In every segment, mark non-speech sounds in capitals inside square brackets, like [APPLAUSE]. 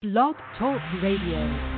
Blog Talk Radio.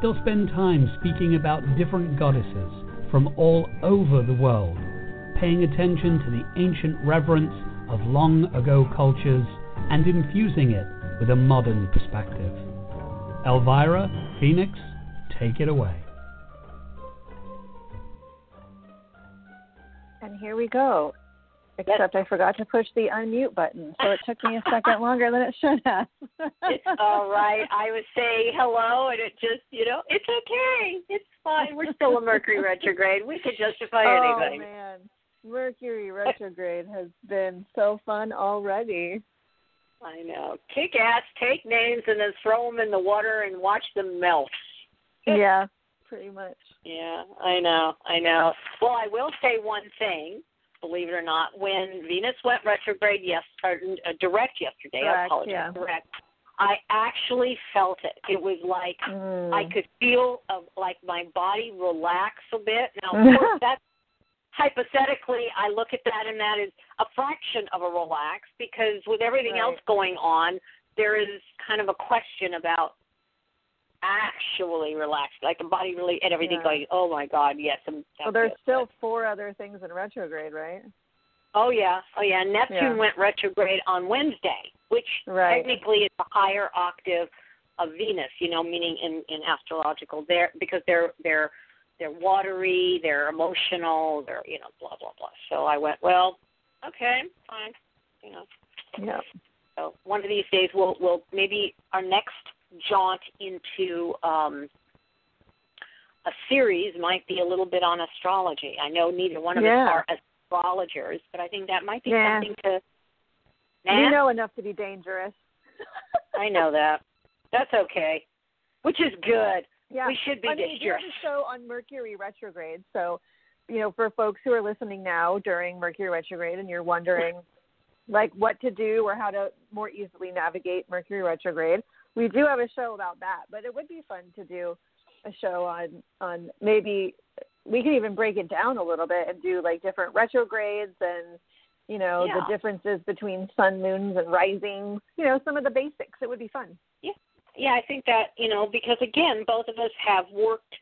They'll spend time speaking about different goddesses from all over the world, paying attention to the ancient reverence of long ago cultures and infusing it with a modern perspective. Elvyra, Phoenix, take it away. And here we go. Except I forgot to push the unmute button, so it took me a second longer than it should have. it's all right. I would say hello, and it just, you know, it's okay. It's fine. We're still a Mercury retrograde. We could justify oh, anything. man. Mercury retrograde has been so fun already. I know. Kick ass, take names, and then throw them in the water and watch them melt. [LAUGHS] yeah, pretty much. Yeah, I know. I know. Well, I will say one thing believe it or not, when Venus went retrograde, yes, or, uh, direct yesterday. Correct, I apologize. yeah. Direct. I actually felt it. It was like Mm. I could feel uh, like my body relax a bit. Now, of [LAUGHS] course, that's hypothetically. I look at that, and that is a fraction of a relax because with everything Right. else going on, there is kind of a question about actually relaxed, like the body really and everything Yeah. going. Oh my God, yes. I'm, Well, there's still four other things in retrograde, right? Oh yeah, oh yeah. Neptune Yeah. went retrograde on Wednesday, which Right. technically is a higher octave of Venus. You know, meaning in in astrological, they're because they're they're they're watery, they're emotional, they're you know blah blah blah. So I went well, okay, fine, you know. Yeah. So one of these days we'll we'll maybe our next jaunt into um a series might be a little bit on astrology. I know neither one of Yeah. us are astrologers, but I think that might be Yeah. something to You know enough to be dangerous. [LAUGHS] I know that. That's okay. Which is good. Yeah. We should be I mean, we do have dangerous. a show on Mercury retrograde, so you know, for folks who are listening now during Mercury retrograde, and you're wondering like what to do or how to more easily navigate Mercury retrograde, we do have a show about that. But it would be fun to do a show on on maybe we can even break it down a little bit and do like different retrogrades and you know Yeah. the differences between sun moons and risings you know some of the basics it would be fun Yeah, Yeah, I think that, you know, because again, both of us have worked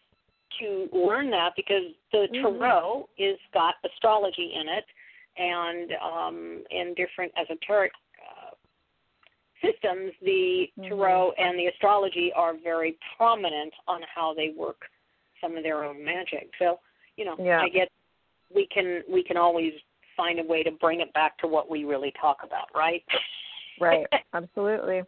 to learn that because the Mhm. tarot is got astrology in it and um in different esoteric systems the Mhm. tarot and the astrology are very prominent on how they work some of their own magic. So, you know, Yeah. I get we can we can always find a way to bring it back to what we really talk about, right? right [LAUGHS] absolutely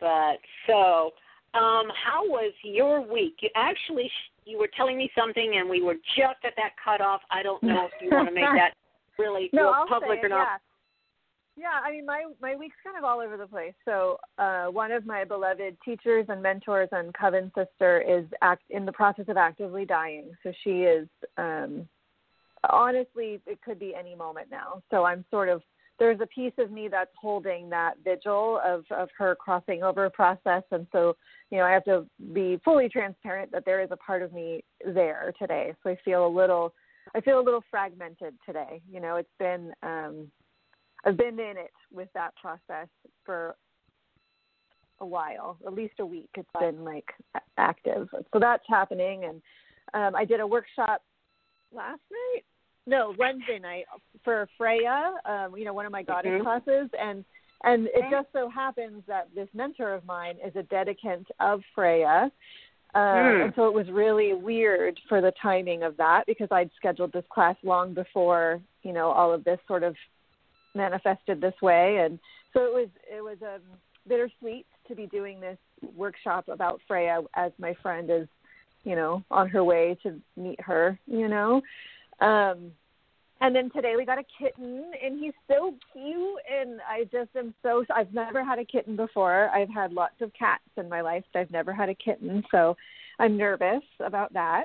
But so, um, how was your week? You actually you were telling me something, and we were just at that cutoff. I don't know if you want to make [LAUGHS] that really no, public or not. Yeah. Yeah, I mean my my week's kind of all over the place. So uh, one of my beloved teachers and mentors and coven sister is act in the process of actively dying. So she is um, honestly it could be any moment now. So I'm sort of there's a piece of me that's holding that vigil of of her crossing over process and so you know i have to be fully transparent that there is a part of me there today so i feel a little i feel a little fragmented today you know it's been um i've been in it with that process for a while at least a week it's been like active so that's happening and um i did a workshop last night no Wednesday night for Freya, um, you know, one of my goddess mm-hmm. classes, and and it just so happens that this mentor of mine is a dedicant of Freya. Uh, mm. And so it was really weird for the timing of that because I'd scheduled this class long before you know all of this sort of manifested this way, and so it was it was um, bittersweet to be doing this workshop about Freya as my friend is you know on her way to meet her, you know. Um, and then today we got a kitten, and he's so cute. And I just am so. I've never had a kitten before. I've had lots of cats in my life, but I've never had a kitten, so I'm nervous about that.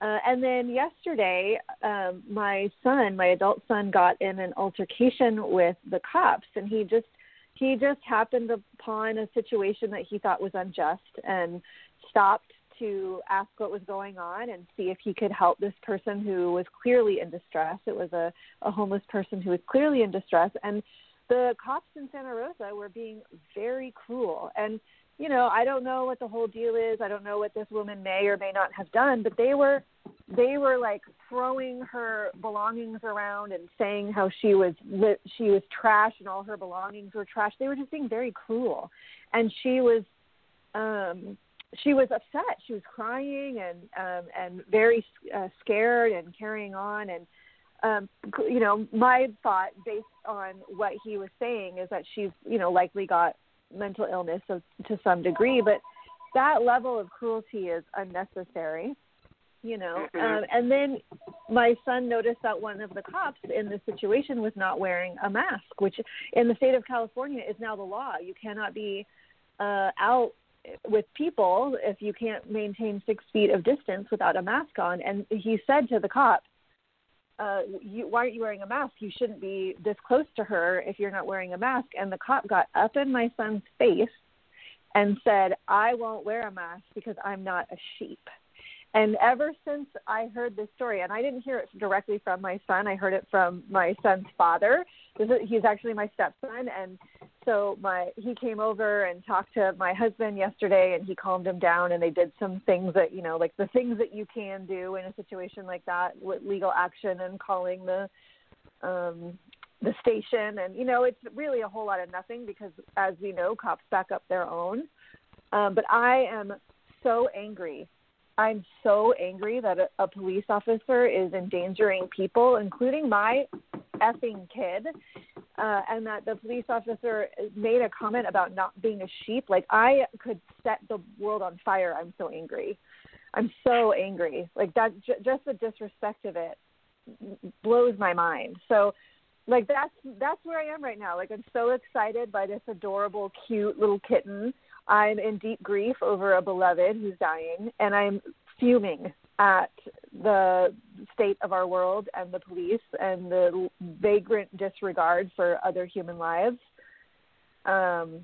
Uh, and then yesterday, um, my son, my adult son, got in an altercation with the cops, and he just he just happened upon a situation that he thought was unjust and stopped to ask what was going on and see if he could help this person who was clearly in distress. It was a, a homeless person who was clearly in distress. And the cops in Santa Rosa were being very cruel. And, you know, I don't know what the whole deal is. I don't know what this woman may or may not have done, but they were they were like throwing her belongings around and saying how she was she was trash and all her belongings were trash. They were just being very cruel. And she was um she was upset. She was crying and um, and very uh, scared and carrying on. And um, you know, my thought based on what he was saying is that she's you know likely got mental illness of, to some degree, but that level of cruelty is unnecessary. You know, mm-hmm. um, and then my son noticed that one of the cops in this situation was not wearing a mask, which in the state of California is now the law. You cannot be uh, out with people if you can't maintain six feet of distance without a mask on. And he said to the cop, uh, you, why aren't you wearing a mask? You shouldn't be this close to her if you're not wearing a mask. And the cop got up in my son's face and said, I won't wear a mask because I'm not a sheep. And ever since I heard this story, and I didn't hear it directly from my son, I heard it from my son's father. This is, He's actually my stepson, and so my he came over and talked to my husband yesterday, and he calmed him down, and they did some things that you know, like the things that you can do in a situation like that with legal action and calling the um the station, and you know, it's really a whole lot of nothing because, as we know, cops back up their own. Um, but I am so angry I'm so angry that a, a police officer is endangering people, including my effing kid, uh, and that the police officer made a comment about not being a sheep. Like I could set the world on fire. I'm so angry. I'm so angry. Like that, j- just the disrespect of it blows my mind. So, like that's that's where I am right now. Like I'm so excited by this adorable, cute little kitten I'm in deep grief over a beloved who's dying, and I'm fuming at the state of our world and the police and the vagrant disregard for other human lives. Um,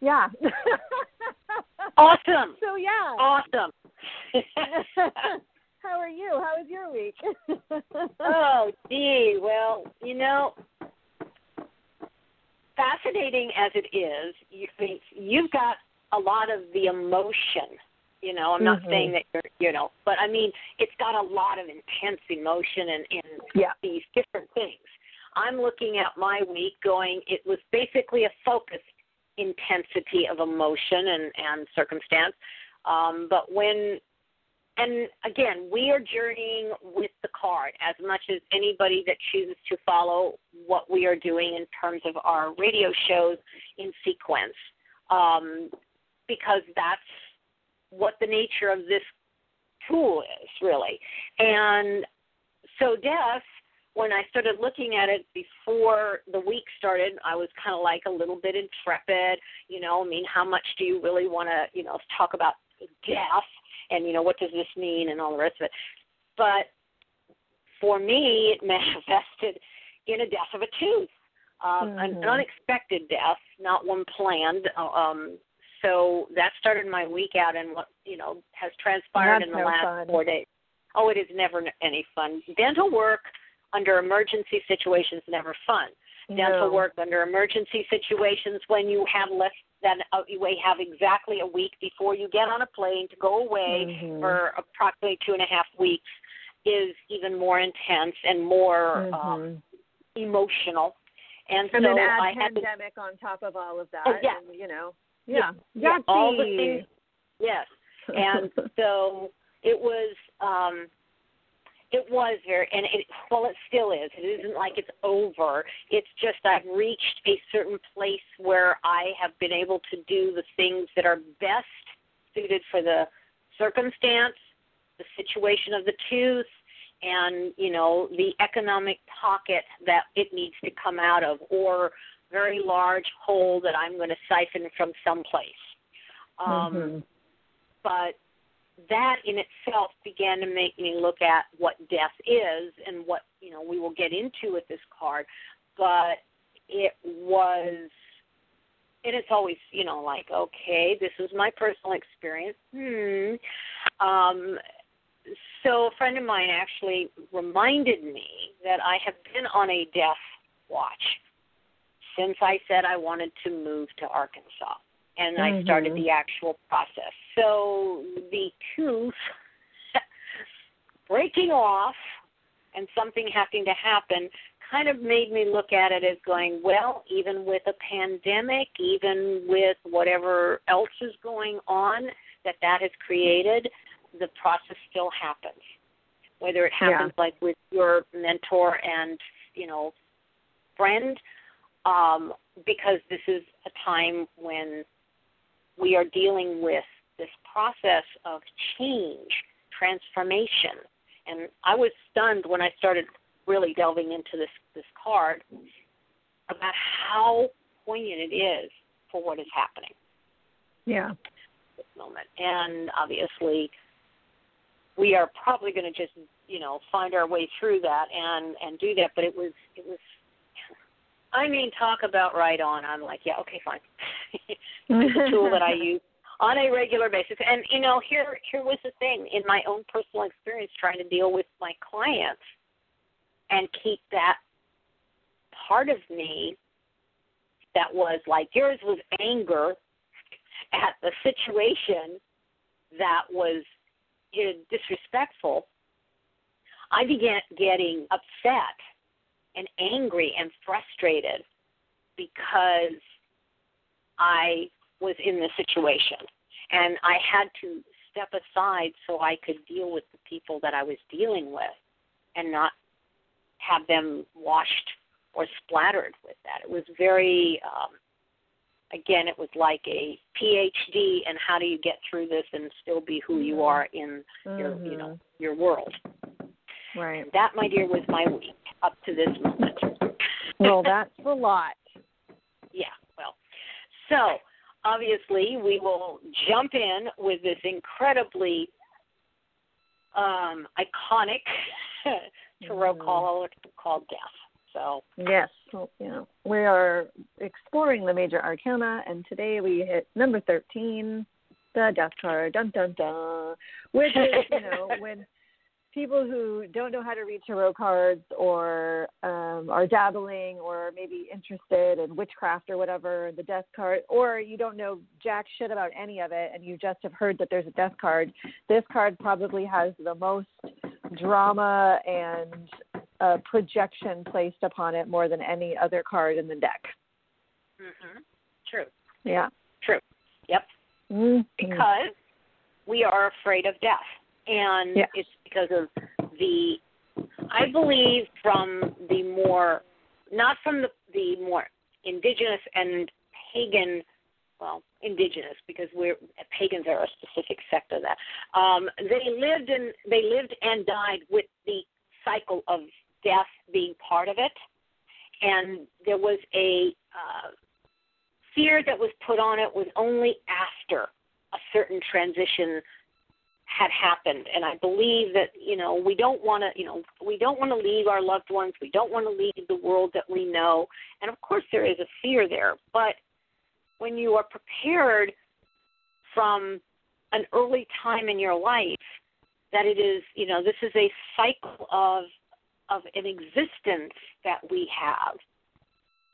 yeah. [LAUGHS] awesome. So yeah. Awesome. [LAUGHS] How are you? How was your week? [LAUGHS] oh, gee. Well, you know, fascinating as it is, you think you've got a lot of the emotion. You know, I'm not mm-hmm. saying that you're, you know, but I mean, it's got a lot of intense emotion and, and yeah. these different things. I'm looking at my week going, it was basically a focused intensity of emotion and, and circumstance. Um, but when and again, we are journeying with the card as much as anybody that chooses to follow what we are doing in terms of our radio shows in sequence, um, because that's what the nature of this tool is, really. And so, Death, when I started looking at it before the week started, I was kind of like a little bit intrepid. You know, I mean, how much do you really want to, you know, talk about death? And you know what does this mean and all the rest of it. But for me, it [LAUGHS] manifested in a death of a tooth. um, mm-hmm. an, unexpected death, not one planned. Uh, um, so that started my week out, and what you know has transpired That's in the no last fun. four days. Oh, it is never any fun. Dental work under emergency situations never fun. Dental No. work under emergency situations when you have less than uh, you have exactly a week before you get on a plane to go away Mhm. for approximately two and a half weeks is even more intense and more um, Mhm. emotional. And, and so then add I had to pandemic on top of all of that. Oh, yeah. and, you know. Yeah, Yeah. yeah, all the things. Yes, and [LAUGHS] so it was. um it was very, and it, well, it still is. It isn't like it's over. It's just I've reached a certain place where I have been able to do the things that are best suited for the circumstance, the situation of the tooth, and you know the economic pocket that it needs to come out of, or very large hole that I'm going to siphon from someplace. Um, Mhm. But that in itself began to make me look at what death is and what you know we will get into with this card. But it was and it's always, you know, like, okay, this is my personal experience. Hmm. Um so a friend of mine actually reminded me that I have been on a death watch since I said I wanted to move to Arkansas. And I started Mhm. the actual process. So the tooth [LAUGHS] breaking off and something having to happen kind of made me look at it as going, well, even with a pandemic, even with whatever else is going on that that has created, the process still happens. Whether it Yeah. happens like with your mentor and, you know, friend, um, because this is a time when we are dealing with this process of change, transformation. And I was stunned when I started really delving into this this card about how poignant it is for what is happening Yeah. this moment. And obviously we are probably going to just, you know, find our way through that and and do that, but it was it was I mean, talk about right on. I'm like, yeah, okay, fine. [LAUGHS] it's a tool that I [LAUGHS] use on a regular basis. And you know, here here was the thing in my own personal experience trying to deal with my clients and keep that part of me that was like yours was anger at the situation that was you know, disrespectful. I began getting upset and angry and frustrated because I was in the situation. And I had to step aside so I could deal with the people that I was dealing with and not have them washed or splattered with that. It was very, um, again, it was like a PhD and how do you get through this and still be who you are in your, you know, your world. Right. That, my dear, was my week up to this moment. Well, that's a lot. [LAUGHS] Yeah, well, so obviously we will jump in with this incredibly um, iconic [LAUGHS] tarot Mhm. call called Death. So Yes. Well, you know, we are exploring the major arcana, and today we hit number 13, the death card, dun dun dun, which is, you know, [LAUGHS] when people who don't know how to read tarot cards or um, are dabbling or maybe interested in witchcraft or whatever, the death card, or you don't know jack shit about any of it and you just have heard that there's a death card, this card probably has the most drama and uh, projection placed upon it more than any other card in the deck. Mm-hmm. true, Yeah. true. Yep. Mm-hmm. Because we are afraid of death, and Yes. it's because of the. I believe from the more, not from the the more indigenous and pagan well, indigenous because we're pagans are a specific sect of that. Um, they lived and they lived and died with the cycle of death being part of it, and there was a uh, fear that was put on it was only after a certain transition had happened. And i believe that you know we don't want to you know we don't want to leave our loved ones. We don't want to leave the world that we know. And of course there is a fear there. But when you are prepared from an early time in your life that it is you know this is a cycle of of an existence that we have.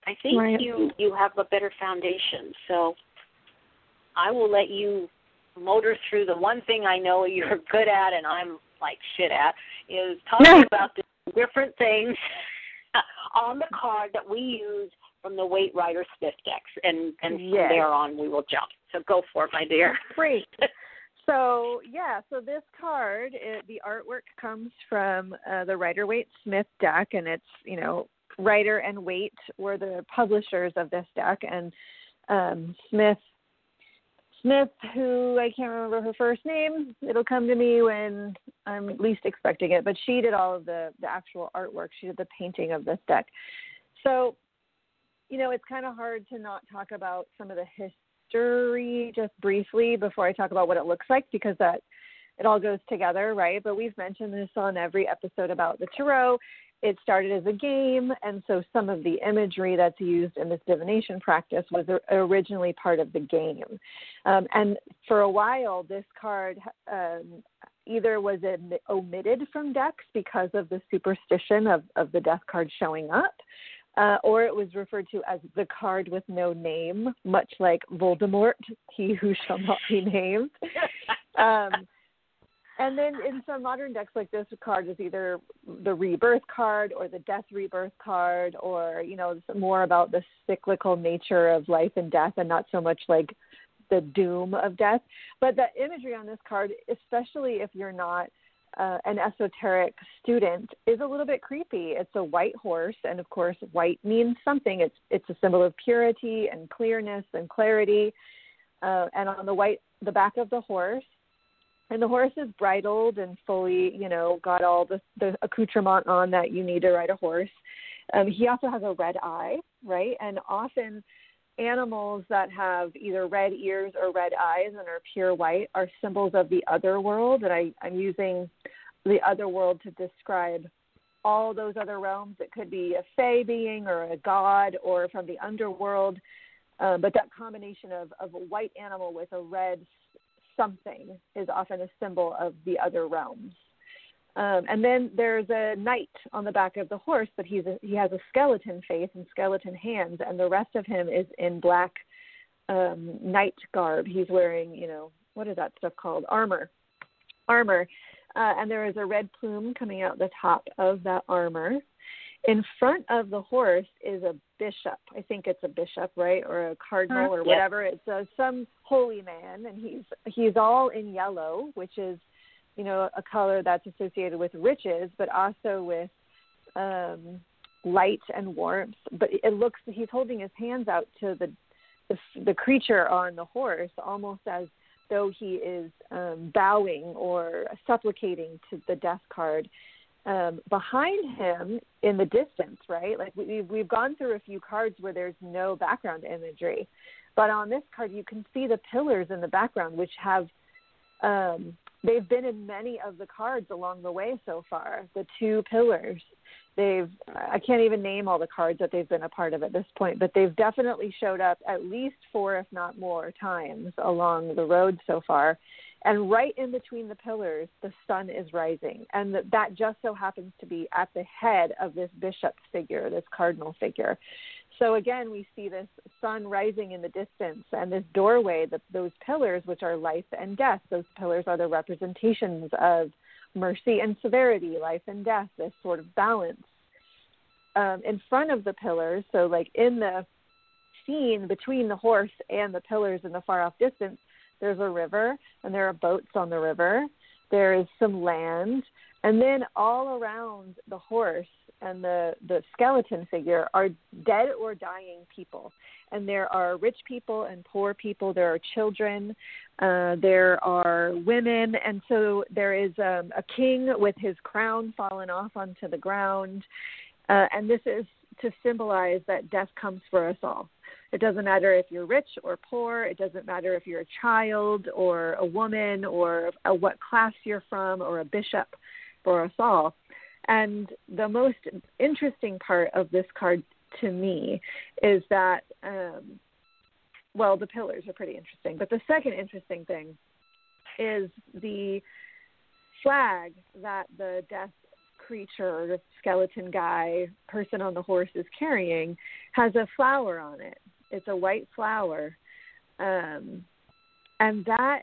I think right. you you have a better foundation. So i will let you motor through the one thing I know you're [LAUGHS] good at and I'm like shit at is [LAUGHS] talking about the different things [LAUGHS] on the card that we use from the Waite Rider Smith decks, and and from there on we will jump. So go for it, my dear. Great. So yeah, so this card, it, the artwork comes from uh, the Rider Waite Smith deck, and it's you know Rider and Waite were the publishers of this deck, and um, Smith Smith, who I can't remember her first name. It'll come to me when I'm least expecting it. But she did all of the the actual artwork. She did the painting of this deck. So, you know, it's kind of hard to not talk about some of the history just briefly before I talk about what it looks like because that it all goes together, right? But we've mentioned this on every episode about the tarot it started as a game, and so some of the imagery that's used in this divination practice was originally part of the game. Um, and for a while, this card um, either was omitted from decks because of the superstition of, of the death card showing up. Uh, or it was referred to as the card with no name, much like Voldemort, he who shall not be named. [LAUGHS] Um, and then in some modern decks like this card is either the rebirth card or the death rebirth card or you know more about the cyclical nature of life and death and not so much like the doom of death. But the imagery on this card especially if you're not uh, an esoteric student is a little bit creepy. It's a white horse and of course white means something. It's it's a symbol of purity and clearness and clarity. Uh, and on the white the back of the horse and the horse is bridled and fully, you know, got all the the accoutrement on that you need to ride a horse. Um, he also has a red eye, right? And often animals that have either red ears or red eyes and are pure white are symbols of the other world. And I, I'm using the other world to describe all those other realms. It could be a fey being or a god or from the underworld. Um, but that combination of, of a white animal with a red something is often a symbol of the other realms. Um, and then there's a knight on the back of the horse, but he's a, he has a skeleton face and skeleton hands, and the rest of him is in black um, knight garb. He's wearing, you know, what is that stuff called? Armor. Armor. Uh, and there is a red plume coming out the top of that armor. In front of the horse is a bishop. I think it's a bishop, right, or a cardinal, or whatever. It's uh, some holy man, and he's he's all in yellow, which is, you know, a color that's associated with riches, but also with um, light and warmth. But it looks he's holding his hands out to the the, the creature on the horse, almost as though he is um, bowing or supplicating to the death card um, behind him in the distance, right? Like we, we've gone through a few cards where there's no background imagery, but on this card you can see the pillars in the background, which have um, they've been in many of the cards along the way so far. The two pillars, they've I can't even name all the cards that they've been a part of at this point, but they've definitely showed up at least four, if not more, times along the road so far. And right in between the pillars, the sun is rising. And that just so happens to be at the head of this bishop figure, this cardinal figure. So again, we see this sun rising in the distance and this doorway, the, those pillars, which are life and death. Those pillars are the representations of mercy and severity, life and death, this sort of balance. Um, in front of the pillars, so like in the scene between the horse and the pillars in the far off distance, there's a river, and there are boats on the river. There is some land, and then all around the horse and the the skeleton figure are dead or dying people, and there are rich people and poor people. There are children, uh, there are women, and so there is um, a king with his crown fallen off onto the ground, uh, and this is to symbolize that death comes for us all It doesn't matter if you're rich or poor. It doesn't matter if you're a child or a woman or a, what class you're from or a bishop for us all. And the most interesting part of this card to me is that, um, well, the pillars are pretty interesting. But the second interesting thing is the flag that the death creature, skeleton guy, person on the horse is carrying has a flower on it. It's a white flower. Um, and that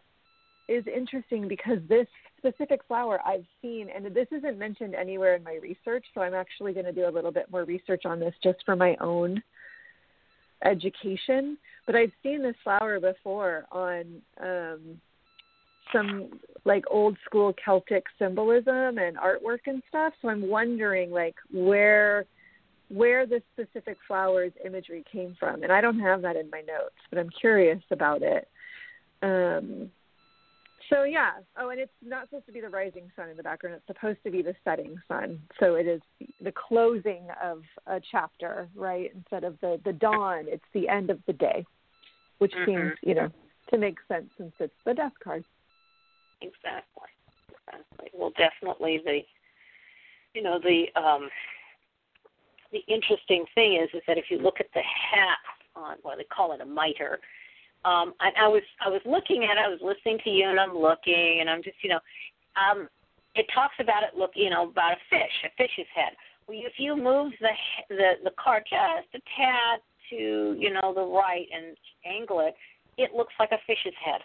is interesting because this specific flower I've seen, and this isn't mentioned anywhere in my research, so I'm actually going to do a little bit more research on this just for my own education. But I've seen this flower before on um, some like old school Celtic symbolism and artwork and stuff. So I'm wondering like where where this specific flower's imagery came from. And I don't have that in my notes, but I'm curious about it. Um, so yeah. Oh, and it's not supposed to be the rising sun in the background. It's supposed to be the setting sun. So it is the closing of a chapter, right? Instead of the the dawn, it's the end of the day, which mm-hmm. seems you know to make sense since it's the death card. Exactly. Exactly. Well, definitely the you know the um the interesting thing is is that if you look at the hat on what they call it a mitre um I, I was I was looking at it, I was listening to you and I'm looking and I'm just you know um it talks about it look you know about a fish a fish's head. Well if you move the the the card just a tad to you know the right and angle it it looks like a fish's head.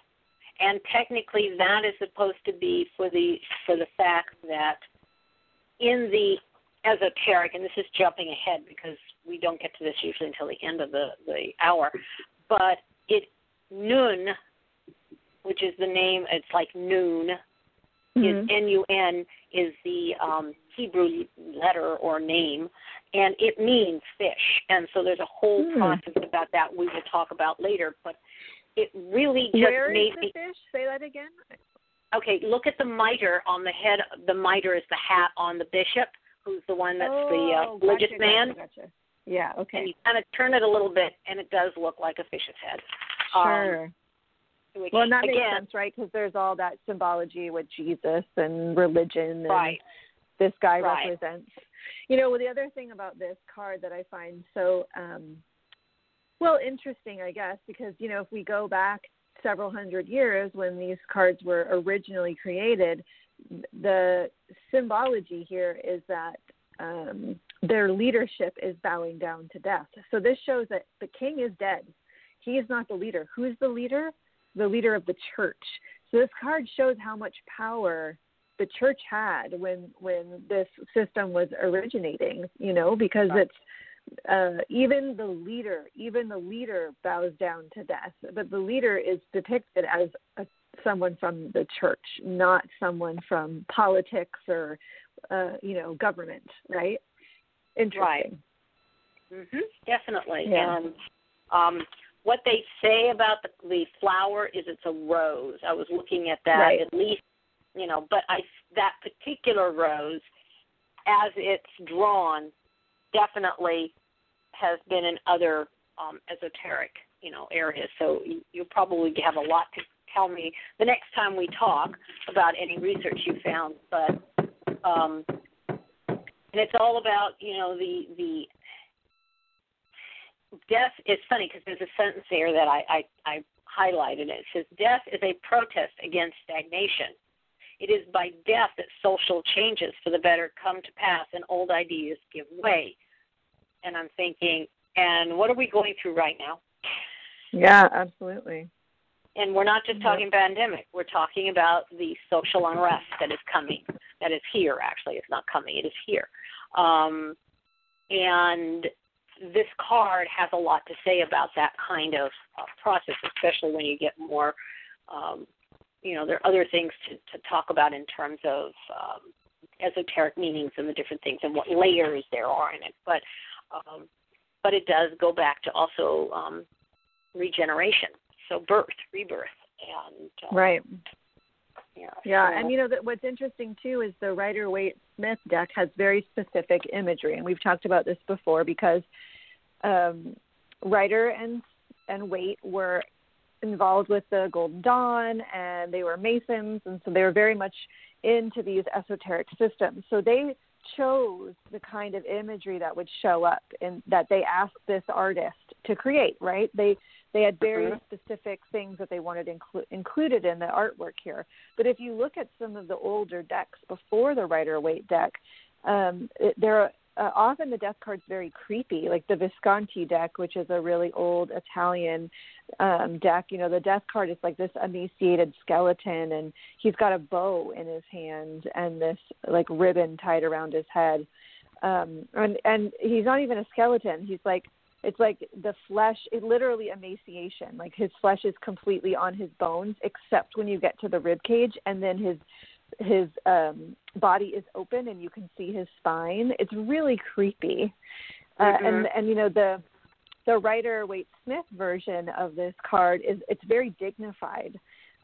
And technically that is supposed to be for the for the fact that in the esoteric and this is jumping ahead because we don't get to this usually until the end of the the hour but it nun which is the name it's like noon mm-hmm. is n u n is the um hebrew letter or name and it means fish and so there's a whole mm. process about that we will talk about later but it really just Where made is the me. fish? Say that again. Okay, look at the mitre on the head. The mitre is the hat on the bishop, who's the one that's oh, the uh, religious gotcha, man. Gotcha, gotcha. Yeah. Okay. And you kind of turn it a little bit, and it does look like a fish's head. Sure. Um, which, well, that again, makes sense, right? Because there's all that symbology with Jesus and religion, and right. this guy right. represents. You know, well, the other thing about this card that I find so um, well, interesting, I guess, because you know if we go back several hundred years when these cards were originally created, the symbology here is that um, their leadership is bowing down to death. So this shows that the king is dead. He is not the leader. Who's the leader? The leader of the church. So this card shows how much power the church had when when this system was originating. You know, because it's uh, even the leader, even the leader bows down to death. But the leader is depicted as a, someone from the church, not someone from politics or, uh, you know, government. Right? Interesting. Right. Mhm. Definitely. Yeah. And um, what they say about the, the flower is it's a rose. I was looking at that right. at least, you know, but I that particular rose, as it's drawn, definitely has been in other um, esoteric, you know, areas. So you, you'll probably have a lot to tell me the next time we talk about any research you found. But um, and it's all about you know the the death. It's funny because there's a sentence there that I, I I highlighted. It says death is a protest against stagnation. It is by death that social changes for the better come to pass and old ideas give way and I'm thinking, and what are we going through right now? Yeah, absolutely. And we're not just talking pandemic. We're talking about the social unrest that is coming, that is here. Actually, it's not coming; it is here. Um, and this card has a lot to say about that kind of uh, process, especially when you get more. Um, you know, there are other things to, to talk about in terms of um, esoteric meanings and the different things and what layers there are in it. But um, but it does go back to also um, regeneration, so birth, rebirth, and uh, right. Yeah, yeah, so, and you know that what's interesting too is the Rider Waite Smith deck has very specific imagery, and we've talked about this before because um, Rider and and Waite were involved with the Golden Dawn and they were Masons, and so they were very much into these esoteric systems. So they chose the kind of imagery that would show up and that they asked this artist to create, right? They they had very mm-hmm. specific things that they wanted inclu- included in the artwork here. But if you look at some of the older decks before the Rider Waite deck, um, it, there uh, often the death card's very creepy, like the Visconti deck, which is a really old Italian um, deck. You know, the death card is like this emaciated skeleton, and he's got a bow in his hand and this like ribbon tied around his head. Um, and and he's not even a skeleton. He's like it's like the flesh it literally emaciation like his flesh is completely on his bones except when you get to the rib cage and then his his um body is open and you can see his spine. It's really creepy. Uh, mm-hmm. and and you know the the Rider Waite Smith version of this card is it's very dignified.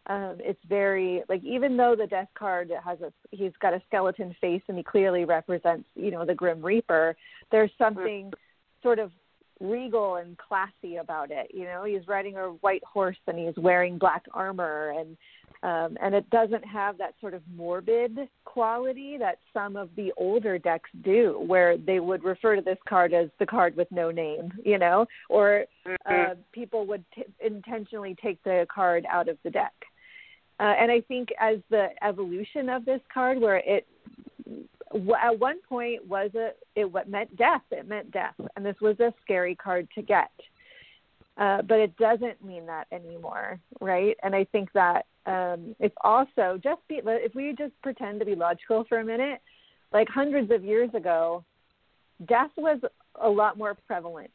Um, it's very like even though the death card has a he's got a skeleton face and he clearly represents you know the Grim Reaper. There's something mm-hmm. sort of regal and classy about it. You know, he's riding a white horse and he's wearing black armor and um, and it doesn't have that sort of morbid quality that some of the older decks do, where they would refer to this card as the card with no name, you know, or mm-hmm. uh, people would t- intentionally take the card out of the deck. Uh, and I think as the evolution of this card, where it at one point was a it what meant death, it meant death, and this was a scary card to get. Uh, but it doesn't mean that anymore, right? And I think that um, it's also just be if we just pretend to be logical for a minute, like hundreds of years ago, death was a lot more prevalent,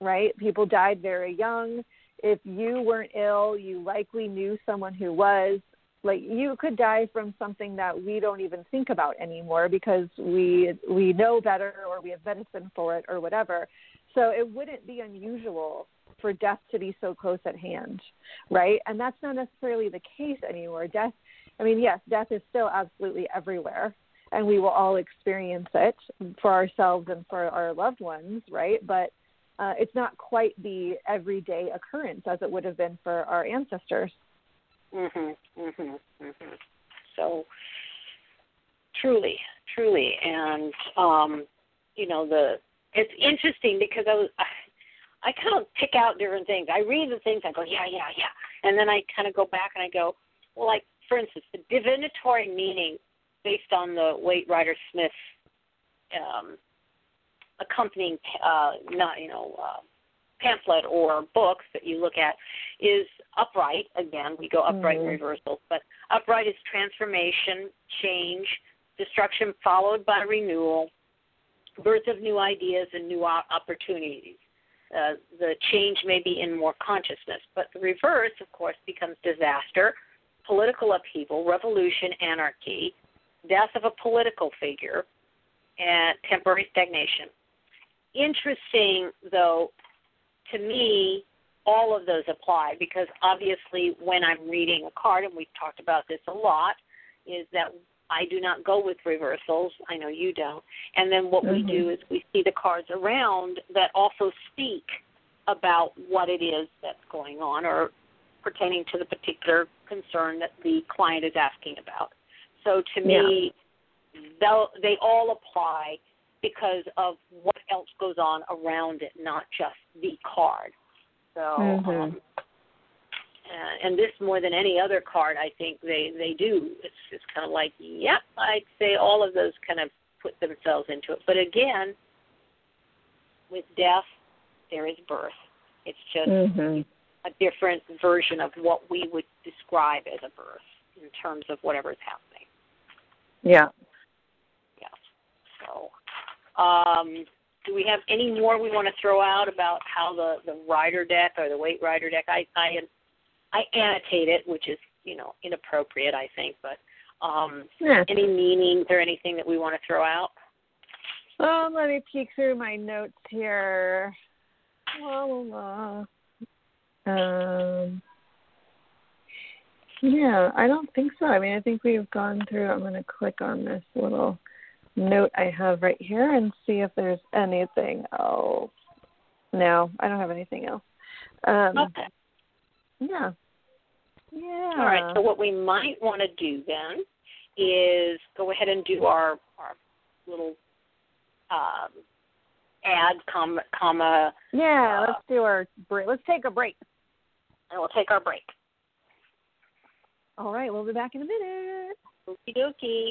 right? People died very young. If you weren't ill, you likely knew someone who was. Like you could die from something that we don't even think about anymore because we we know better or we have medicine for it or whatever. So it wouldn't be unusual for death to be so close at hand, right? And that's not necessarily the case anymore. Death, I mean, yes, death is still absolutely everywhere, and we will all experience it for ourselves and for our loved ones, right? But uh, it's not quite the everyday occurrence as it would have been for our ancestors. Mhm. Mhm. Mhm. So truly, truly, and um, you know the it's interesting because I was I kind of pick out different things. I read the things, I go, yeah, yeah, yeah, and then I kind of go back and I go, well, like for instance, the divinatory meaning based on the Waite Rider Smith um, accompanying, uh, not you know, uh, pamphlet or books that you look at is upright. Again, we go upright mm-hmm. reversal, but upright is transformation, change, destruction followed by renewal, birth of new ideas and new opportunities. Uh, the change may be in more consciousness. But the reverse, of course, becomes disaster, political upheaval, revolution, anarchy, death of a political figure, and temporary stagnation. Interesting, though, to me, all of those apply because obviously, when I'm reading a card, and we've talked about this a lot, is that I do not go with reversals. I know you don't. And then what mm-hmm. we do is we see the cards around that also speak about what it is that's going on or pertaining to the particular concern that the client is asking about. So to me, yeah. they all apply because of what else goes on around it, not just the card. So mm-hmm. um, uh, and this more than any other card, I think they they do. It's just kind of like, yep, I'd say all of those kind of put themselves into it. But again, with death, there is birth. It's just mm-hmm. a different version of what we would describe as a birth in terms of whatever is happening. Yeah. Yeah. So, um, do we have any more we want to throw out about how the the rider deck or the Waite Rider deck? I I I annotate it, which is you know inappropriate, I think. But um, yeah. any meanings or anything that we want to throw out? Um, let me peek through my notes here. La, la, la. Um, yeah, I don't think so. I mean, I think we've gone through. I'm going to click on this little note I have right here and see if there's anything else. No, I don't have anything else. Um, Okay. Yeah. Yeah. All right. So what we might want to do then is go ahead and do our our little um, ad comma comma, yeah, uh, let's do our break. Let's take a break. and we'll take our break. All right, we'll be back in a minute. Okie dokie.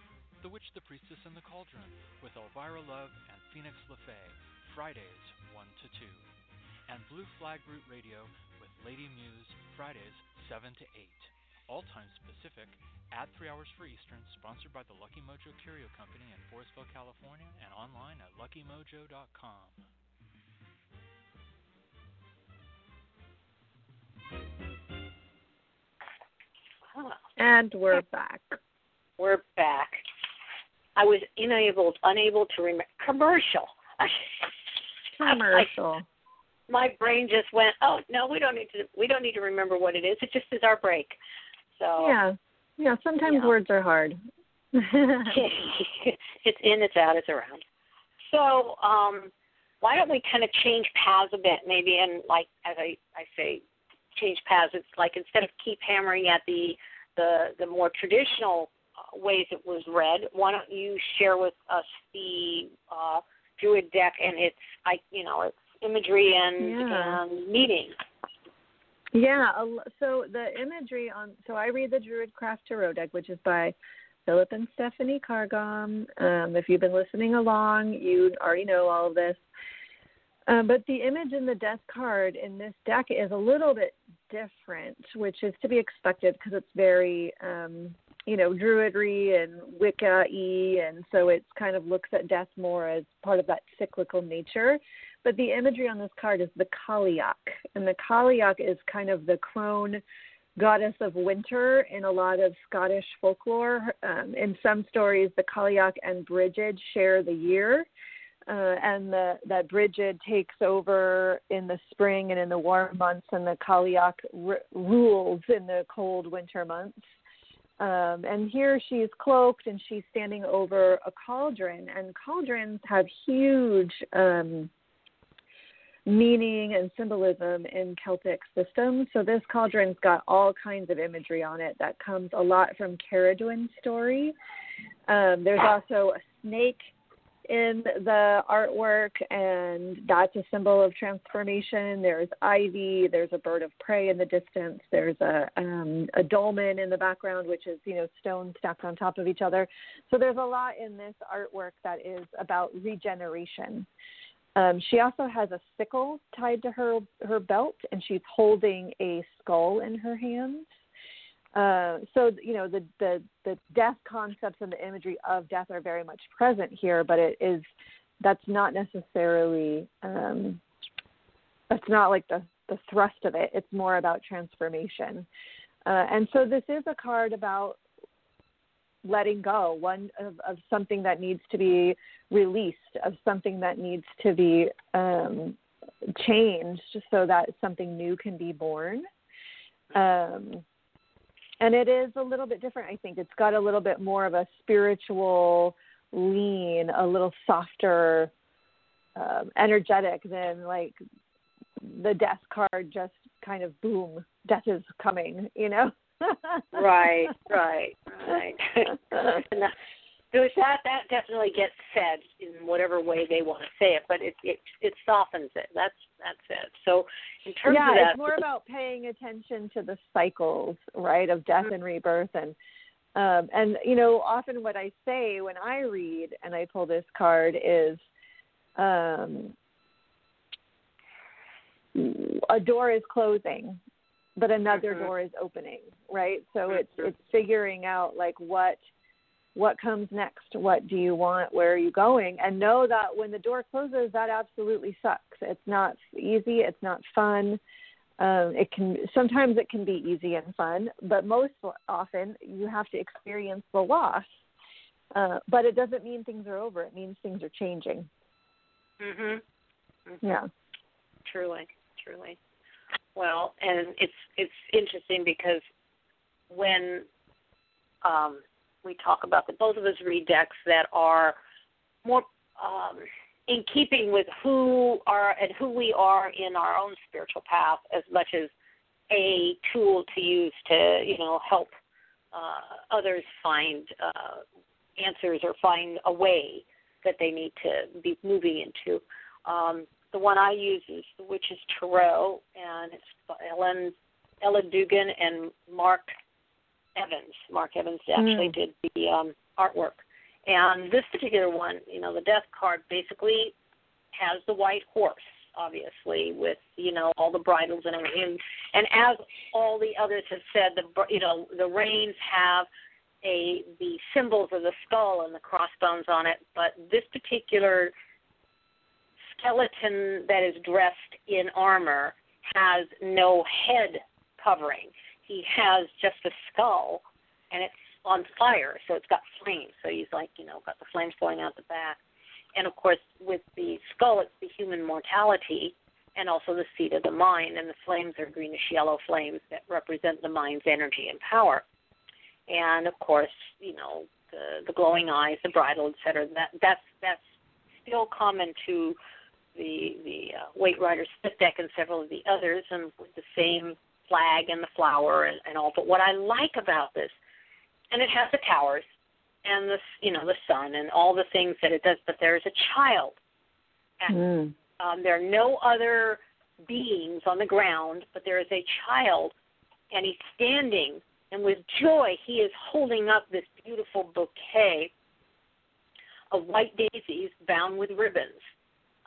The Witch, the Priestess, and the Cauldron with Elvyra Love and Phoenix LeFae, Fridays 1 to 2. And Blue Flag Root Radio with Lady Muse, Fridays 7 to 8. All times Pacific, at 3 hours for Eastern, sponsored by the Lucky Mojo Curio Company in Forestville, California, and online at luckymojo.com. And we're back. We're back. I was unable unable to remember commercial. [LAUGHS] Commercial. my brain just went, oh no, we don't need to we don't need to remember what it is. It just is our break. So Yeah. Yeah, sometimes Yeah. words are hard. [LAUGHS] it's in, it's out, it's around. So, um, why don't we kind of change paths a bit, maybe, and like as I I say, change paths. It's like instead of keep hammering at the the the more traditional ways it was read, why don't you share with us the uh, Druid deck and its I you know its imagery and Yeah. and meaning. Yeah, so the imagery on so I read the Druid Craft Tarot deck, which is by Philip and Stephanie Carr-Gomm. Um, if you've been listening along, you already know all of this. Um, but the image in the death card in this deck is a little bit different, which is to be expected because it's very, um, you know, druidry and Wicca y, and so it kind of looks at death more as part of that cyclical nature. But the imagery on this card is the Cailleach, and the Cailleach is kind of the crone goddess of winter in a lot of Scottish folklore. Um, in some stories, the Cailleach and Brigid share the year, uh, and the, that Brigid takes over in the spring and in the warm months, and the Cailleach r- rules in the cold winter months. Um, and here she's cloaked and she's standing over a cauldron, and cauldrons have huge um, meaning and symbolism in Celtic systems. So this cauldron's got all kinds of imagery on it that comes a lot from Cerridwen's story. Um, there's also a snake in the artwork, and that's a symbol of transformation. There's ivy. There's a bird of prey in the distance. There's a um, a dolmen in the background, which is you know stones stacked on top of each other. So there's a lot in this artwork that is about regeneration. Um, she also has a sickle tied to her her belt, and she's holding a skull in her hands. Uh, so you know the, the the death concepts and the imagery of death are very much present here, but it is that's not necessarily um, that's not like the the thrust of it. It's more about transformation, uh, and so this is a card about letting go, one of, of something that needs to be released, of something that needs to be um, changed, so that something new can be born. Um, and it is a little bit different i think it's got a little bit more of a spiritual lean a little softer um, energetic than like the death card just kind of boom death is coming you know [LAUGHS] right, right, right. [LAUGHS] that- There's that that definitely gets said in whatever way they want to say it, but it it it softens it. That's that's it. So in terms yeah of that, it's more about paying attention to the cycles right of death and rebirth and um and you know often what i say when i read and i pull this card is um a door is closing, but another Mhm. door is opening, right? So Mhm. it's it's figuring out like what what comes next what do you want where are you going and know that when the door closes that absolutely sucks it's not easy it's not fun um, it can sometimes it can be easy and fun but most often you have to experience the loss uh, but it doesn't mean things are over it means things are changing Mhm. Mhm. yeah Truly, truly. Well, and it's it's interesting because when um, we talk about the both of us read decks that are more um, in keeping with who are and who we are in our own spiritual path, as much as a tool to use to you know help uh, others find uh, answers or find a way that they need to be moving into. Um, the one I use is the Witch's Tarot, and it's Ellen Ella Dugan and Mark Evans. Mark Evans actually Mm. did the um, artwork. And this particular one, you know, the death card basically has the white horse, obviously, with you know all the bridles and everything. And as all the others have said, the you know the reins have a the symbols of the skull and the crossbones on it, but this particular skeleton that is dressed in armor has no head covering. He has just a skull, and it's on fire, so it's got flames. So he's like, you know, got the flames going out the back. And of course, with the skull, it's the human mortality and also the seat of the mind. And the flames are greenish yellow flames that represent the mind's energy and power. And of course, you know, the the glowing eyes, the bridle, etc. That that's that's still common to the the uh, Waite Riders Smith deck and several of the others, and with the same flag and the flower and, and all. But what I like about this, and it has the towers and the you know the sun and all the things that it does, but there is a child. And, mm. um, there are no other beings on the ground, but there is a child, and he's standing, and with joy he is holding up this beautiful bouquet of white daisies bound with ribbons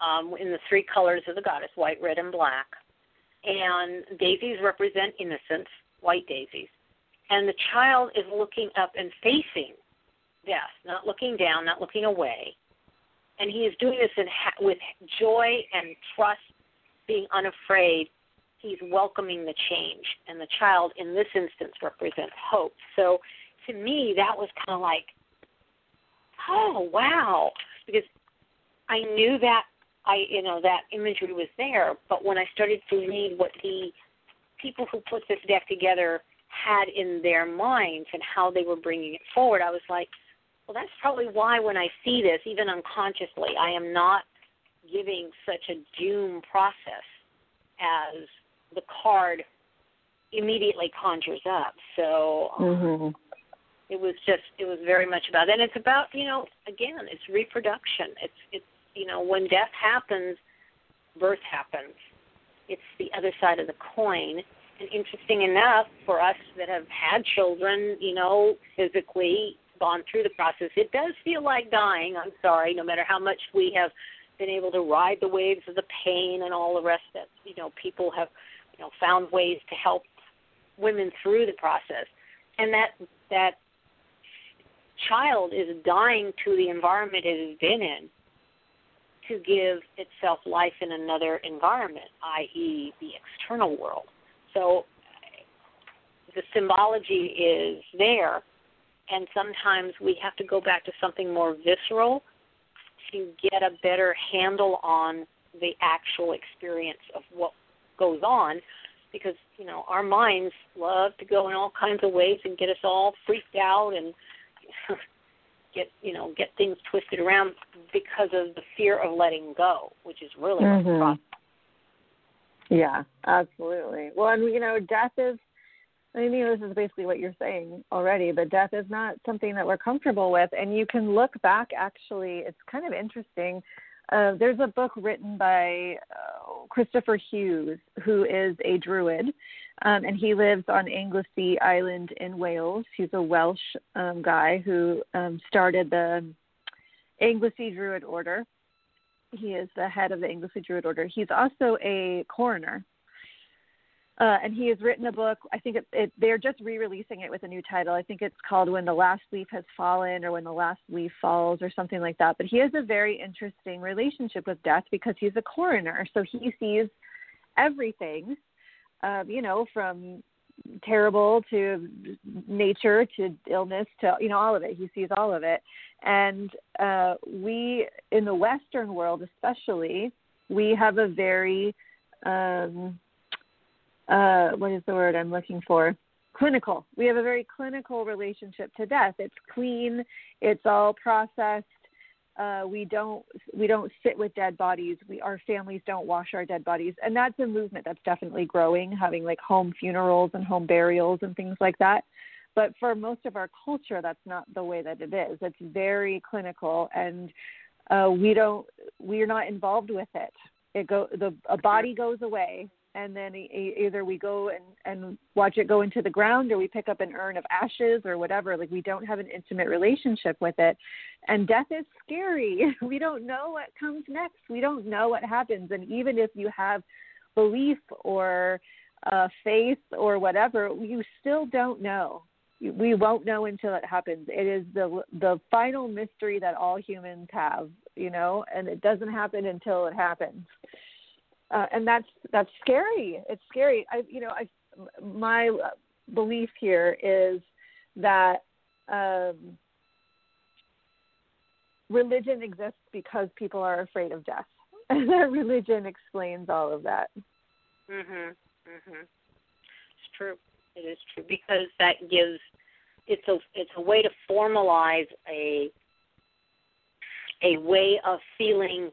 um, in the three colors of the goddess white, red, and black. And daisies represent innocence, white daisies. And the child is looking up and facing death, not looking down, not looking away. And he is doing this in ha- with joy and trust, being unafraid. He's welcoming the change. And the child, in this instance, represents hope. So to me, that was kind of like, oh, wow. Because I knew that I you know that imagery was there, but when I started to read what the people who put this deck together had in their minds and how they were bringing it forward, I was like, well, that's probably why when I see this, even unconsciously, I am not giving such a doom process as the card immediately conjures up. So um, mm-hmm. it was just it was very much about and it's about you know again it's reproduction it's it's you know when death happens birth happens. It's the other side of the coin. And interesting enough for us that have had children you know physically gone through the process it does feel like dying i'm sorry no matter how much we have been able to ride the waves of the pain and all the rest that you know people have you know found ways to help women through the process. And that that child is dying to the environment it has been in to give itself life in another environment, i.e., the external world. So the symbology is there, and sometimes we have to go back to something more visceral to get a better handle on the actual experience of what goes on because you know our minds love to go in all kinds of ways and get us all freaked out and get you know get things twisted around because of the fear of letting go, which is really what the. Yeah, absolutely. Well, and you know, death is. I mean, this is basically what you're saying already, but death is not something that we're comfortable with. And you can look back. Actually, it's kind of interesting. Uh, there's a book written by uh, Christopher Hughes, who is a druid, um, and he lives on Anglesey Island in Wales. He's a Welsh um, guy who um, started the Anglesey Druid Order. He is the head of the Anglesey Druid Order. He's also a coroner. Uh, and he has written a book. I think it, it, they're just re-releasing it with a new title. I think it's called "When the Last Leaf Has Fallen" or "When the Last Leaf Falls" or something like that. But he has a very interesting relationship with death because he's a coroner, so he sees everything. You know, from terrible to nature to illness to you know all of it. He sees all of it. And uh we in the western world especially we have a very um uh what is the word i'm looking for? Clinical. We have a very clinical relationship to death. It's clean. It's all processed uh, we don't we don't sit with dead bodies. We our families don't wash our dead bodies, and that's a movement that's definitely growing, having like home funerals and home burials and things like that. But for most of our culture, that's not the way that it is. It's very clinical, and uh, we don't we're not involved with it. It go the a body goes away, and then e- either we go and and watch it go into the ground or we pick up an urn of ashes or whatever. Like we don't have an intimate relationship with it. And death is scary. [LAUGHS] We don't know what comes next. We don't know what happens. And even if you have belief or uh faith or whatever you still don't know. We won't know until it happens. It is the the final mystery that all humans have you know? And it doesn't happen until it happens uh, and that's that's scary. It's scary. I you know I my belief here is that um, religion exists because people are afraid of death, [LAUGHS] and that religion explains all of that. Mhm. Mhm. It's true. It is true because that gives it's a it's a way to formalize a a way of feeling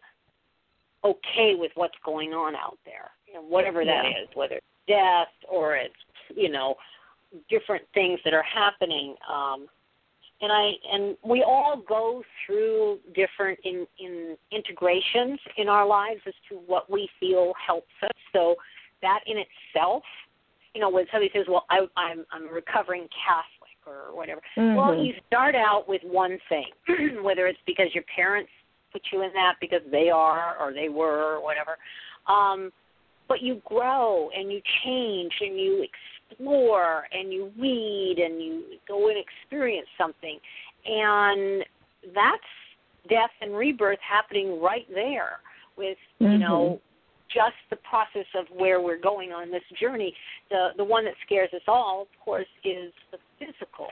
okay with what's going on out there, you know, whatever that yeah. is, whether it's death or it's you know different things that are happening. Um, and I and we all go through different in, in integrations in our lives as to what we feel helps us. So that in itself, you know, when somebody says, "Well, I, I'm I'm a recovering Catholic" or whatever, mm-hmm. well, you start out with one thing, [CLEARS THROAT] whether it's because your parents put you in that because they are or they were or whatever. Um, but you grow and you change and you explore and you read and you go and experience something. And that's death and rebirth happening right there with, mm-hmm. you know, just the process of where we're going on this journey. The the one that scares us all, of course, is the physical.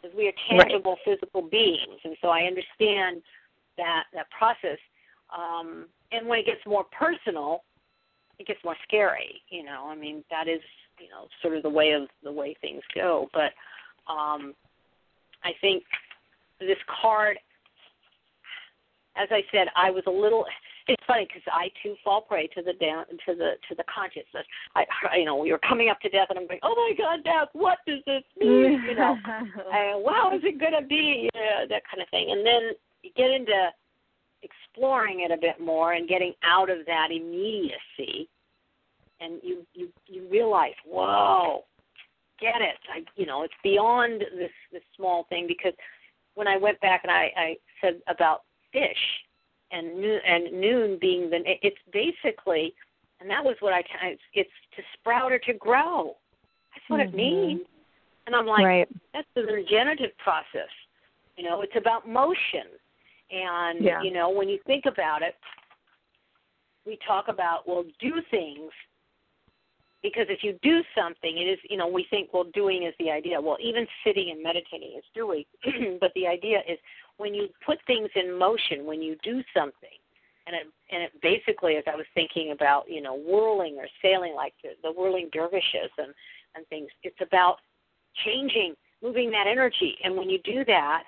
Because we are tangible right. physical beings. And so I understand that that process. Um, and when it gets more personal, it gets more scary. You know, I mean that is you know sort of the way of the way things go. But um, I think this card, as I said, I was a little. It's funny because I too fall prey to the down to the to the consciousness. I, you know, we were coming up to death, and I'm going, "Oh my God, death! What does this mean?" you know, [LAUGHS] and how is it going to be? Yeah, that kind of thing. And then you get into exploring it a bit more and getting out of that immediacy. And you you you realize whoa get it. I you know it's beyond this this small thing because when i went back and i i said about fish and Nun and Nun being the it's basically and that was what i it's to sprout or to grow. That's what mm-hmm. it means. And i'm like right. that's the regenerative process. You know it's about motion and yeah. you know, when you think about it, we talk about well, do things because if you do something, it is you know we think well, doing is the idea. Well, even sitting and meditating is doing, [CLEARS THROAT] but the idea is when you put things in motion, when you do something, and it and it basically, as I was thinking about you know whirling or sailing like the, the whirling dervishes and and things, it's about changing, moving that energy, and when you do that,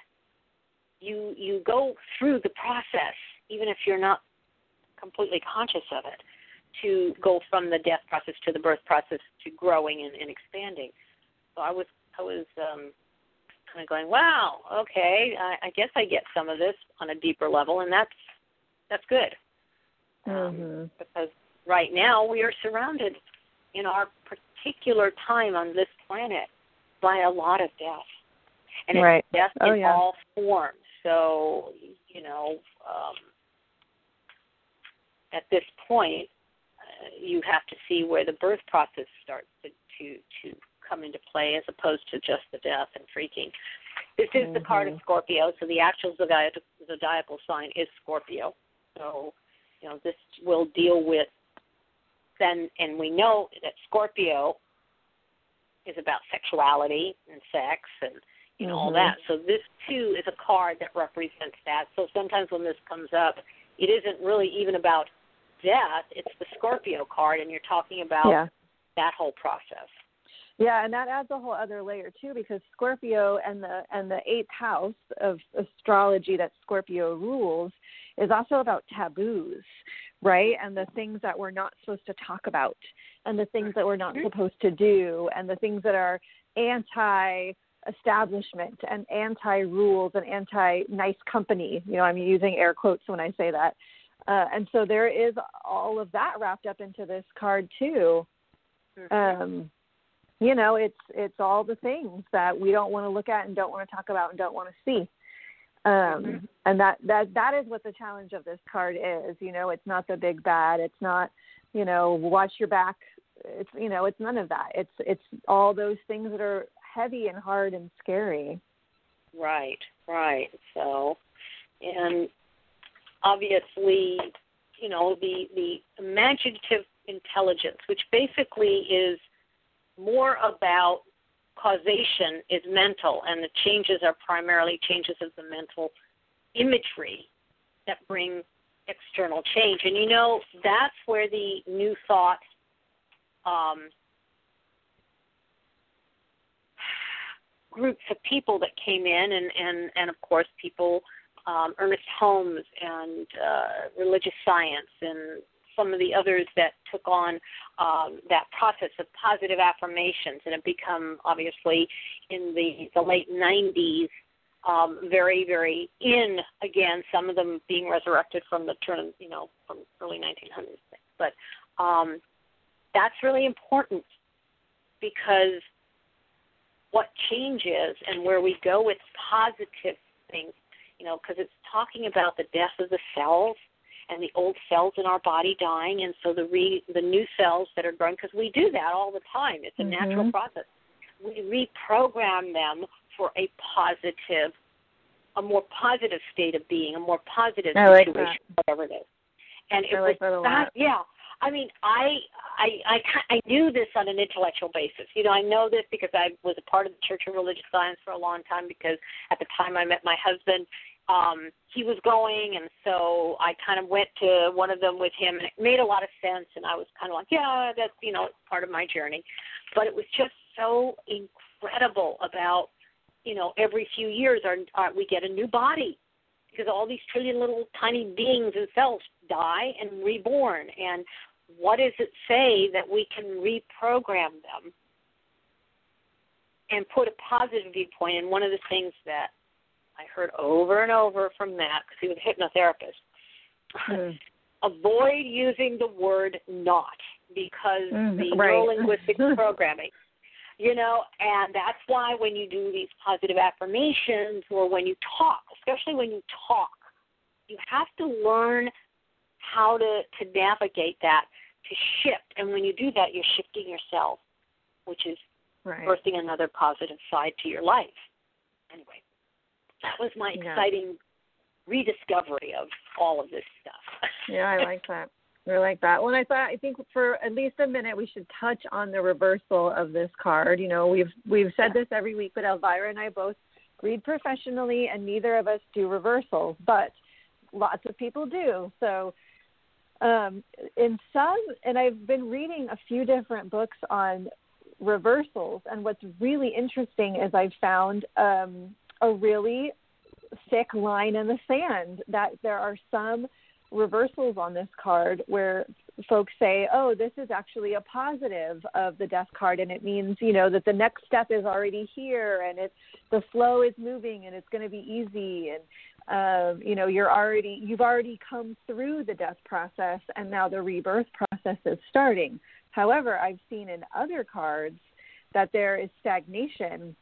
you you go through the process, even if you're not completely conscious of it, to go from the death process to the birth process to growing and, and expanding. So I was I was um, kind of going, wow, okay, I, I guess I get some of this on a deeper level, and that's that's good um, mm-hmm. because right now we are surrounded in our particular time on this planet by a lot of death, and it's right. death oh, in yeah. all forms. So, you know, um, at this point, uh, you have to see where the birth process starts to, to to come into play, as opposed to just the death and freaking. This is mm-hmm. the card of Scorpio, so the actual Zodiac zodiacal sign is Scorpio. So, you know, this will deal with then, and we know that Scorpio is about sexuality and sex and you know mm-hmm. all that. So this too is a card that represents that. So sometimes when this comes up, it isn't really even about death. It's the Scorpio card, and you're talking about yeah. that whole process. Yeah, and that adds a whole other layer too, because Scorpio and the and the eighth house of astrology that Scorpio rules is also about taboos, right? And the things that we're not supposed to talk about, and the things that we're not Mm-hmm. supposed to do, and the things that are anti establishment and anti rules and anti nice company. You know, I'm using air quotes when I say that. Uh, and so there is all of that wrapped up into this card too. Mm-hmm. Um, you know, it's it's all the things that we don't want to look at and don't want to talk about and don't want to see. Um, Mm-hmm. and that that that is what the challenge of this card is. You know, it's not the big bad. It's not, you know, watch your back. It's you know, it's none of that. It's it's all those things that are heavy and hard and scary. Right, right. So, and obviously, you know, the the imaginative intelligence, which basically is more about causation, is mental, and the changes are primarily changes of the mental imagery that bring external change. And you know, that's where the new thought um, groups of people that came in, and and and of course people, um, Ernest Holmes and uh, religious science, and some of the others that took on um, that process of positive affirmations, and have become obviously in the the late 90s um, very very in again. Some of them being resurrected from the turn, you know, from early 1900s, but um, that's really important because what changes and where we go with positive things, you know, because it's talking about the death of the cells and the old cells in our body dying, and so the re, the new cells that are growing, because we do that all the time. It's a Mhm. natural process. We reprogram them for a positive, a more positive state of being, a more positive I like situation, whatever it is. And it I like was that yeah. I mean, I, I, I, I knew this on an intellectual basis. You know, I know this because I was a part of the Church of Religious Science for a long time. Because at the time I met my husband, um, he was going, and so I kind of went to one of them with him, and it made a lot of sense. And I was kind of like, yeah, that's you know part of my journey. But it was just so incredible about, you know, every few years our, our, we get a new body because all these trillion little tiny beings and cells die and reborn and what does it say that we can reprogram them and put a positive viewpoint and one of the things that i heard over and over from matt because he was a hypnotherapist Mm. [LAUGHS] avoid using the word not because Mm, the right. neurolinguistic [LAUGHS] programming you know and that's why when you do these positive affirmations or when you talk especially when you talk you have to learn how to to navigate that to shift and when you do that you're shifting yourself which is Right. birthing another positive side to your life anyway that was my Yeah. exciting rediscovery of all of this stuff [LAUGHS] Yeah, I like that. I like that. Well, I thought I think for at least a minute we should touch on the reversal of this card. You know, we've we've said this every week, but Elvyra and I both read professionally, and neither of us do reversals, but lots of people do. So, um, in some, and I've been reading a few different books on reversals, and what's really interesting is I've found um, a really thick line in the sand that there are some reversals on this card where folks say, "Oh, this is actually a positive of the death card, and it means you know that the next step is already here, and it's the flow is moving, and it's going to be easy, and um, you know you're already you've already come through the death process, and now the rebirth process is starting." However, I've seen in other cards that there is stagnation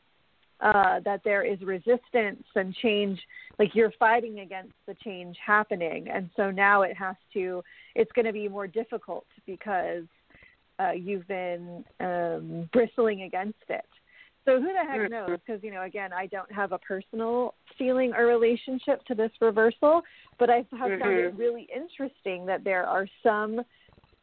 uh, that there is resistance and change, like you're fighting against the change happening, and so now it has to. It's going to be more difficult because uh, you've been um, bristling against it. So who the heck Mm-hmm. knows? Because you know, again, I don't have a personal feeling or relationship to this reversal, but I have found it Mhm. really interesting that there are some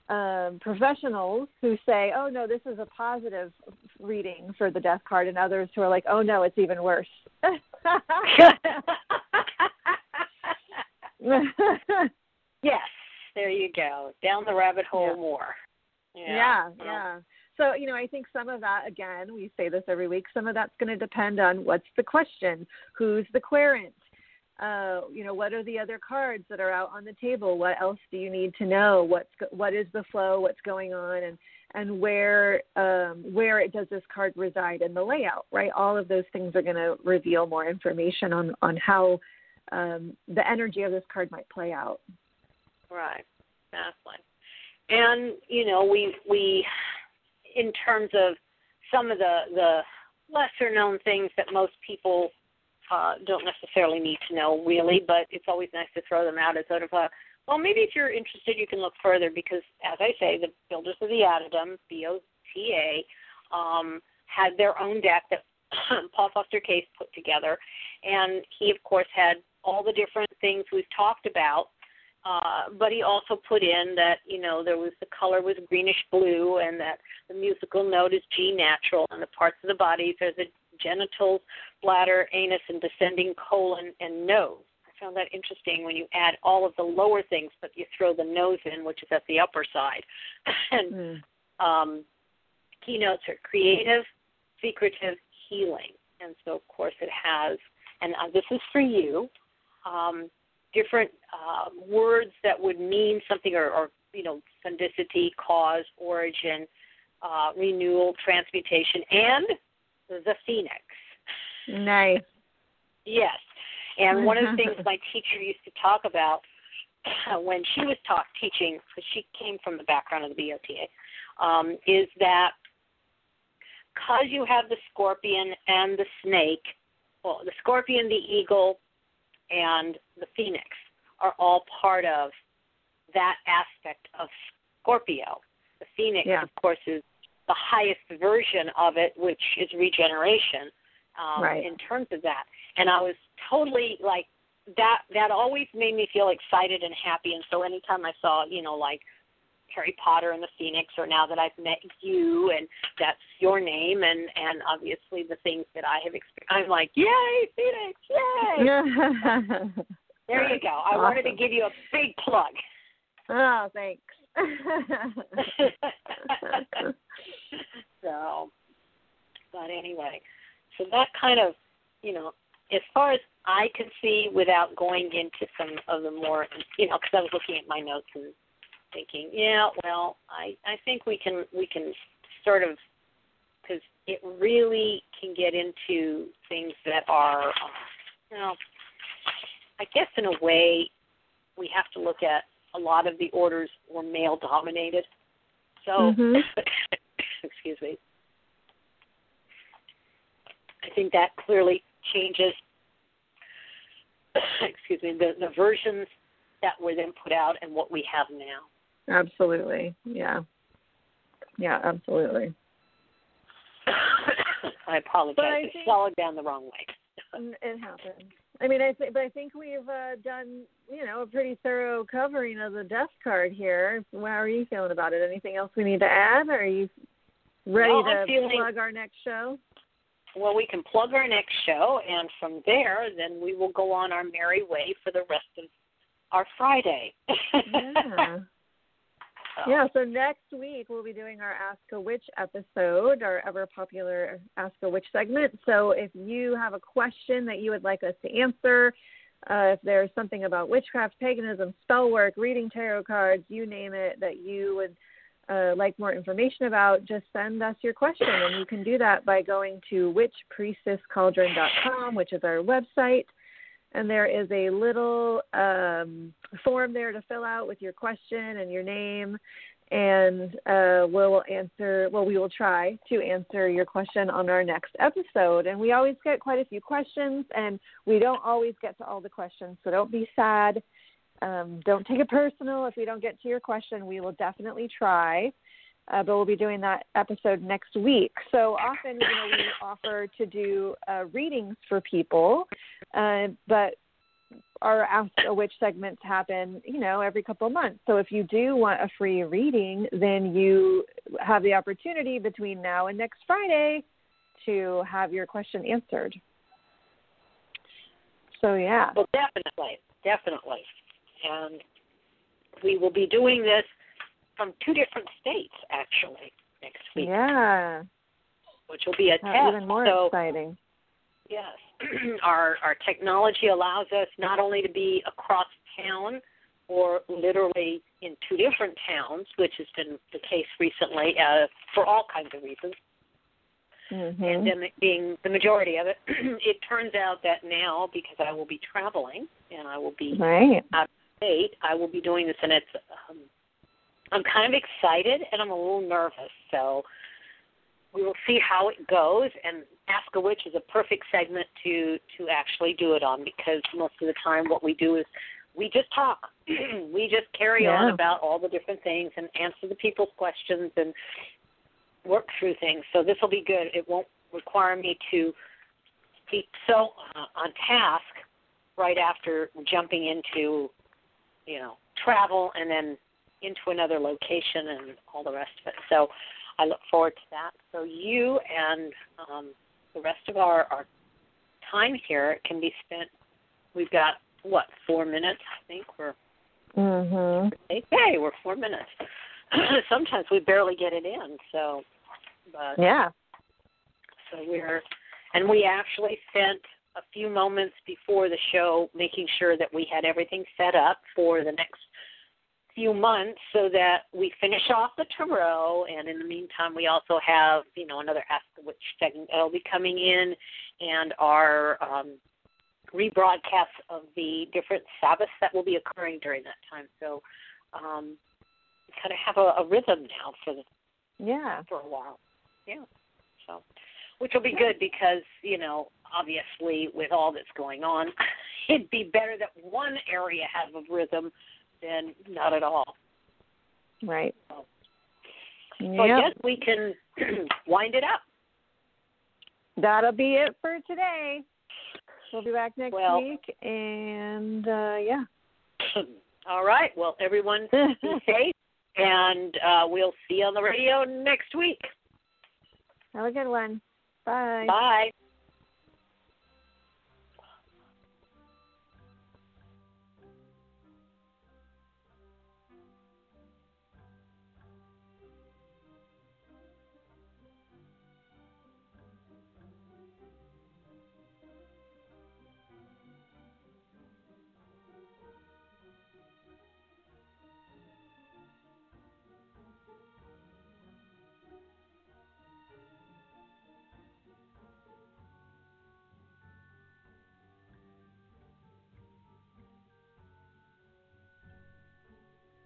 um, professionals who say, "Oh no, this is a positive reading for the death card," and others who are like, "Oh no, it's even worse." [LAUGHS] yes, there you go. Down the rabbit hole Yeah. more. yeah, Well, yeah. So, you know, I think some of that, again, we say this every week, some of that's going to depend on what's the question, who's the querent, uh, you know, what are the other cards that are out on the table? What else do you need to know? What's what is the flow? What's going on? And and where um, where it does this card reside in the layout? Right. All of those things are going to reveal more information on on how um, the energy of this card might play out. Right. Exactly. And you know, we we in terms of some of the the lesser known things that most people uh, don't necessarily need to know really, but it's always nice to throw them out as sort of a well, maybe if you're interested, you can look further because, as I say, the Builders of the Adytum, BOTA, um, had their own deck that [CLEARS THROAT] Paul Foster Case put together, and he, of course, had all the different things we've talked about. Uh, but he also put in that you know there was the color was greenish blue, and that the musical note is G natural, and the parts of the body there's the genitals, bladder, anus, and descending colon and nose. I found that interesting when you add all of the lower things, but you throw the nose in, which is at the upper side. [LAUGHS] and Mm. um, keynotes are creative, secretive, healing. And so, of course, it has, and uh, this is for you, um, different uh, words that would mean something, or, or you know, fundicity, cause, origin, uh, renewal, transmutation, and the phoenix. Nice. Yes. And one of the things [LAUGHS] my teacher used to talk about [CLEARS THROAT] when she was taught teaching, because she came from the background of the BOTA, um, is that because you have the scorpion and the snake, well, the scorpion, the eagle, and the phoenix are all part of that aspect of Scorpio. The phoenix, Yeah. of course, is the highest version of it, which is regeneration um, Right. in terms of that. And I was totally like that. That always made me feel excited and happy. And so anytime I saw, you know, like Harry Potter and the Phoenix, or now that I've met you and that's your name, and and obviously the things that I have experienced, I'm like, yay, Phoenix, yay! [LAUGHS] There you go. I wanted to give you a big plug. oh, thanks. [LAUGHS] so, but anyway, so that kind of, you know, as far as I could see, without going into some of the more, you know, because I was looking at my notes and thinking, yeah, well, I I think we can we can sort of because it really can get into things that are, um, you know, I guess in a way we have to look at a lot of the orders were male dominated. So, Mhm. [LAUGHS] excuse me. I think that clearly changes. [COUGHS] excuse me, the, the versions that were then put out and what we have now. Absolutely. Yeah. Yeah, absolutely. [COUGHS] I apologize. I think- swallowed down the wrong way. [LAUGHS] It happens. I mean, I think, but I think we've uh, done, you know, a pretty thorough covering of the death card here. How are you feeling about it? Anything else we need to add? Or are you ready No, to feeling- plug our next show? Well, we can plug our next show, and from there, then we will go on our merry way for the rest of our Friday. Yeah. [LAUGHS] Yeah, so next week we'll be doing our Ask a Witch episode, our ever popular Ask a Witch segment. So if you have a question that you would like us to answer, uh, if there's something about witchcraft, paganism, spell work, reading tarot cards, you name it, that you would uh, like more information about, just send us your question. And you can do that by going to witchpriestesscauldron.com, which is our website and there is a little um, form there to fill out with your question and your name, and uh, we'll answer. Well, we will try to answer your question on our next episode. And we always get quite a few questions, and we don't always get to all the questions, so don't be sad. Um, don't take it personal if we don't get to your question. We will definitely try. Uh, but we'll be doing that episode next week. So often, you know, we offer to do uh, readings for people, uh, but are asked a Witch segments happen, you know, every couple of months. So if you do want a free reading, then you have the opportunity between now and next Friday to have your question answered. So yeah. Well, definitely, definitely, and we will be doing this from two different states actually next week. Yeah. Which will be a That's test. Even more so, exciting. Yes. [CLEARS THROAT] our our technology allows us not only to be across town or literally in two different towns, which has been the case recently uh, for all kinds of reasons, Mm-hmm. pandemic being the majority of it. [CLEARS THROAT] it turns out that now, because I will be traveling and I will be Right. out of state, I will be doing this, and it's um, I'm kind of excited and I'm a little nervous. So we will see how it goes. And Ask a Witch is a perfect segment to to actually do it on because most of the time what we do is we just talk. [CLEARS THROAT] we just carry on about all the different things and answer the people's questions and work through things. So this will be good. It won't require me to be so uh, on task right after jumping into, you know, travel and then into another location and all the rest of it. So I look forward to that. So you and um, the rest of our, our time here can be spent. We've got what four minutes? I think we're Mhm. okay. We're four minutes. [CLEARS THROAT] Sometimes we barely get it in. So, but Yeah. so we're, and we actually spent a few moments before the show making sure that we had everything set up for the next few months so that we finish off the tarot and in the meantime we also have you know another ask the witch segment that'll be coming in and our um rebroadcasts of the different sabbaths that will be occurring during that time so um kind of have a, a rhythm now for the Yeah. for a while. Yeah. So, which will be good because you know, obviously, with all that's going on, [LAUGHS] it'd be better that one area has a rhythm than not at all. Right. So, so I guess we can [CLEARS THROAT] wind it up. That'll be it for today. We'll be back next Well- week, and uh, yeah. [CLEARS THROAT] all right. Well, everyone, be [LAUGHS] safe, and uh, we'll see you on the radio next week. Have a good one. Bye. Bye.